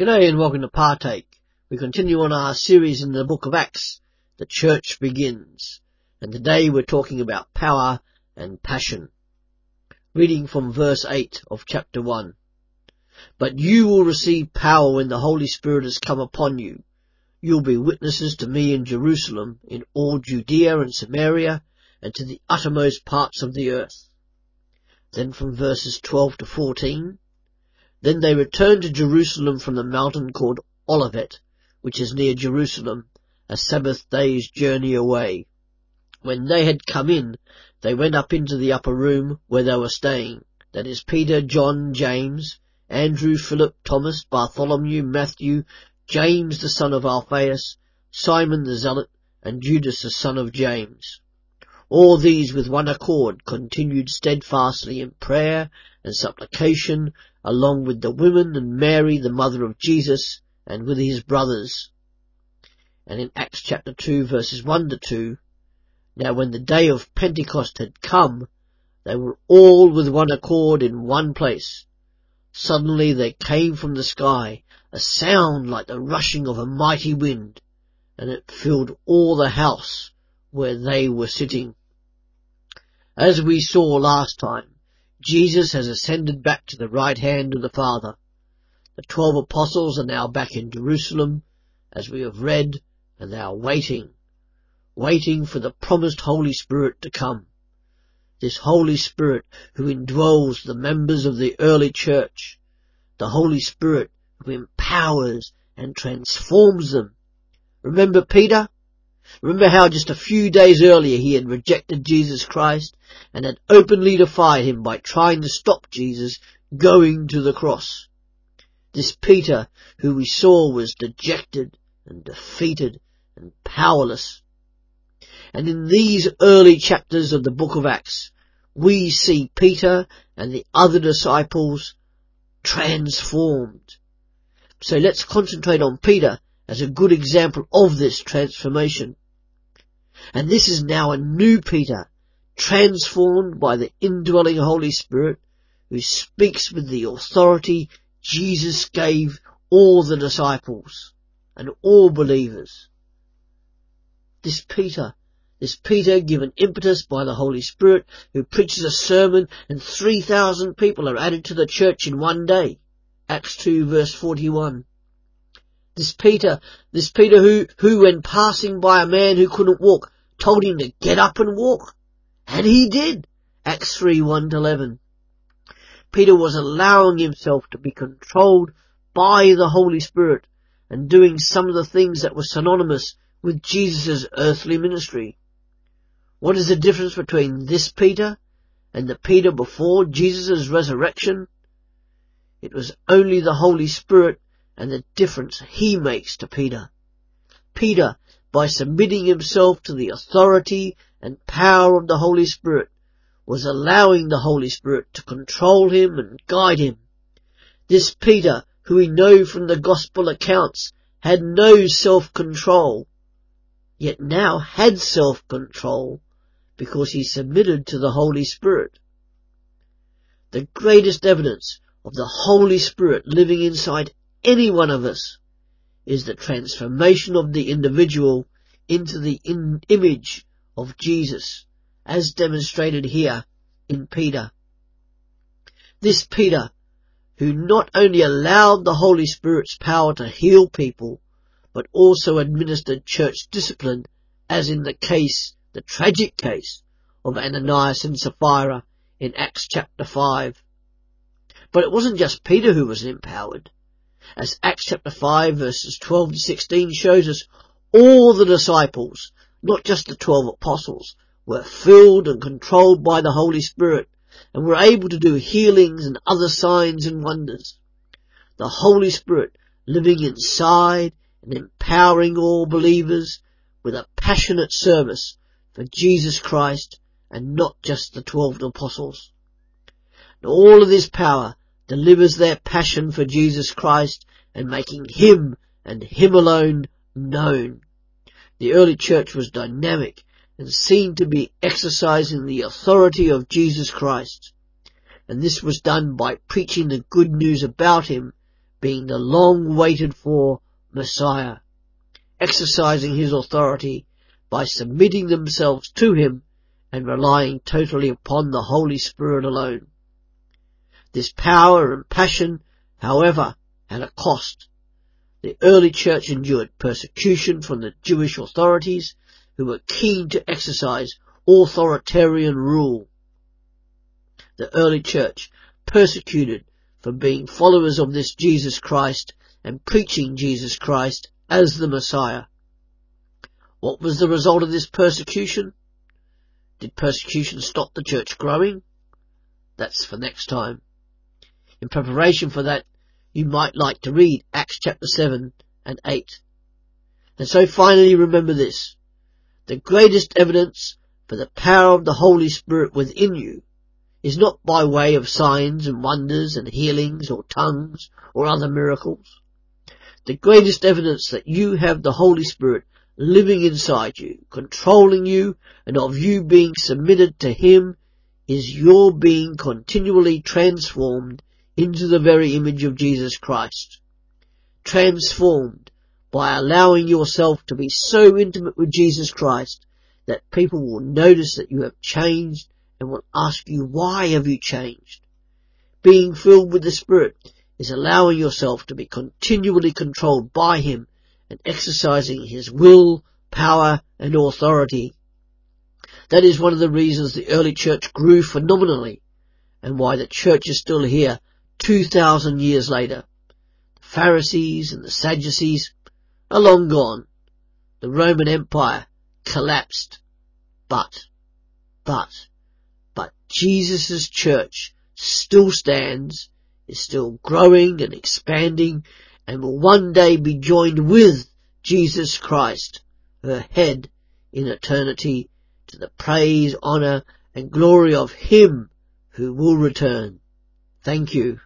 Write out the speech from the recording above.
G'day and welcome to Partake. We continue on our series in the book of Acts. The church begins. And today we're talking about power and passion. Reading from verse 8 of chapter 1. But you will receive power when the Holy Spirit has come upon you. You'll be witnesses to me in Jerusalem, in all Judea and Samaria, and to the uttermost parts of the earth. Then from verses 12 to 14, then they returned to Jerusalem from the mountain called Olivet, which is near Jerusalem, a Sabbath day's journey away. When they had come in, they went up into the upper room where they were staying. That is Peter, John, James, Andrew, Philip, Thomas, Bartholomew, Matthew, James the son of Alphaeus, Simon the Zealot, and Judas the son of James. All these with one accord continued steadfastly in prayer and supplication along with the women and Mary, the mother of Jesus, and with his brothers. And in Acts chapter 2 verses 1 to 2, now when the day of Pentecost had come, they were all with one accord in one place. Suddenly there came from the sky a sound like the rushing of a mighty wind, and it filled all the house where they were sitting. As we saw last time, Jesus has ascended back to the right hand of the Father. The twelve apostles are now back in Jerusalem, as we have read, and they are waiting, waiting for the promised Holy Spirit to come. This Holy Spirit who indwells the members of the early church, the Holy Spirit who empowers and transforms them. Remember Peter? Remember how just a few days earlier he had rejected Jesus Christ and had openly defied him by trying to stop Jesus going to the cross. This Peter, who we saw was dejected and defeated and powerless. And in these early chapters of the book of Acts, we see Peter and the other disciples transformed. So let's concentrate on Peter as a good example of this transformation. And this is now a new Peter, transformed by the indwelling Holy Spirit, who speaks with the authority Jesus gave all the disciples and all believers. This Peter, this Peter given impetus by the Holy Spirit who preaches a sermon and 3,000 people are added to the church in one day. Acts 2 verse 41. This Peter, this Peter who, who when passing by a man who couldn't walk, told him to get up and walk. And he did. Acts 3, 1 to 11. Peter was allowing himself to be controlled by the Holy Spirit and doing some of the things that were synonymous with Jesus' earthly ministry. What is the difference between this Peter and the Peter before Jesus' resurrection? It was only the Holy Spirit and the difference he makes to Peter. Peter, by submitting himself to the authority and power of the Holy Spirit, was allowing the Holy Spirit to control him and guide him. This Peter, who we know from the gospel accounts, had no self-control, yet now had self-control because he submitted to the Holy Spirit. The greatest evidence of the Holy Spirit living inside any one of us is the transformation of the individual into the in- image of Jesus, as demonstrated here in Peter. This Peter, who not only allowed the Holy Spirit's power to heal people, but also administered church discipline, as in the case, the tragic case, of Ananias and Sapphira in Acts chapter 5. But it wasn't just Peter who was empowered. As Acts chapter 5 verses 12 to 16 shows us, all the disciples, not just the 12 apostles, were filled and controlled by the Holy Spirit and were able to do healings and other signs and wonders. The Holy Spirit living inside and empowering all believers with a passionate service for Jesus Christ and not just the twelve apostles. And all of this power delivers their passion for Jesus Christ and making Him and Him alone known. The early church was dynamic and seemed to be exercising the authority of Jesus Christ. And this was done by preaching the good news about Him, being the long waited for Messiah, exercising his authority by submitting themselves to him and relying totally upon the Holy Spirit alone. This power and passion, however, had a cost. The early church endured persecution from the Jewish authorities who were keen to exercise authoritarian rule. The early church persecuted for being followers of this Jesus Christ and preaching Jesus Christ as the Messiah. What was the result of this persecution? Did persecution stop the church growing? That's for next time. In preparation for that, you might like to read Acts chapter 7 and 8. And so finally remember this. The greatest evidence for the power of the Holy Spirit within you is not by way of signs and wonders and healings or tongues or other miracles. The greatest evidence that you have the Holy Spirit living inside you, controlling you, and of you being submitted to Him is your being continually transformed into the very image of Jesus Christ. Transformed by allowing yourself to be so intimate with Jesus Christ that people will notice that you have changed and will ask you, why have you changed? Being filled with the Spirit is allowing yourself to be continually controlled by Him and exercising His will, power and authority. That is one of the reasons the early church grew phenomenally and why the church is still here 2,000 years later. The Pharisees and the Sadducees are long gone. The Roman Empire collapsed. But, but, but Jesus' church still stands, is still growing and expanding, and will one day be joined with Jesus Christ, her head, in eternity, to the praise, honour, and glory of Him who will return. Thank you.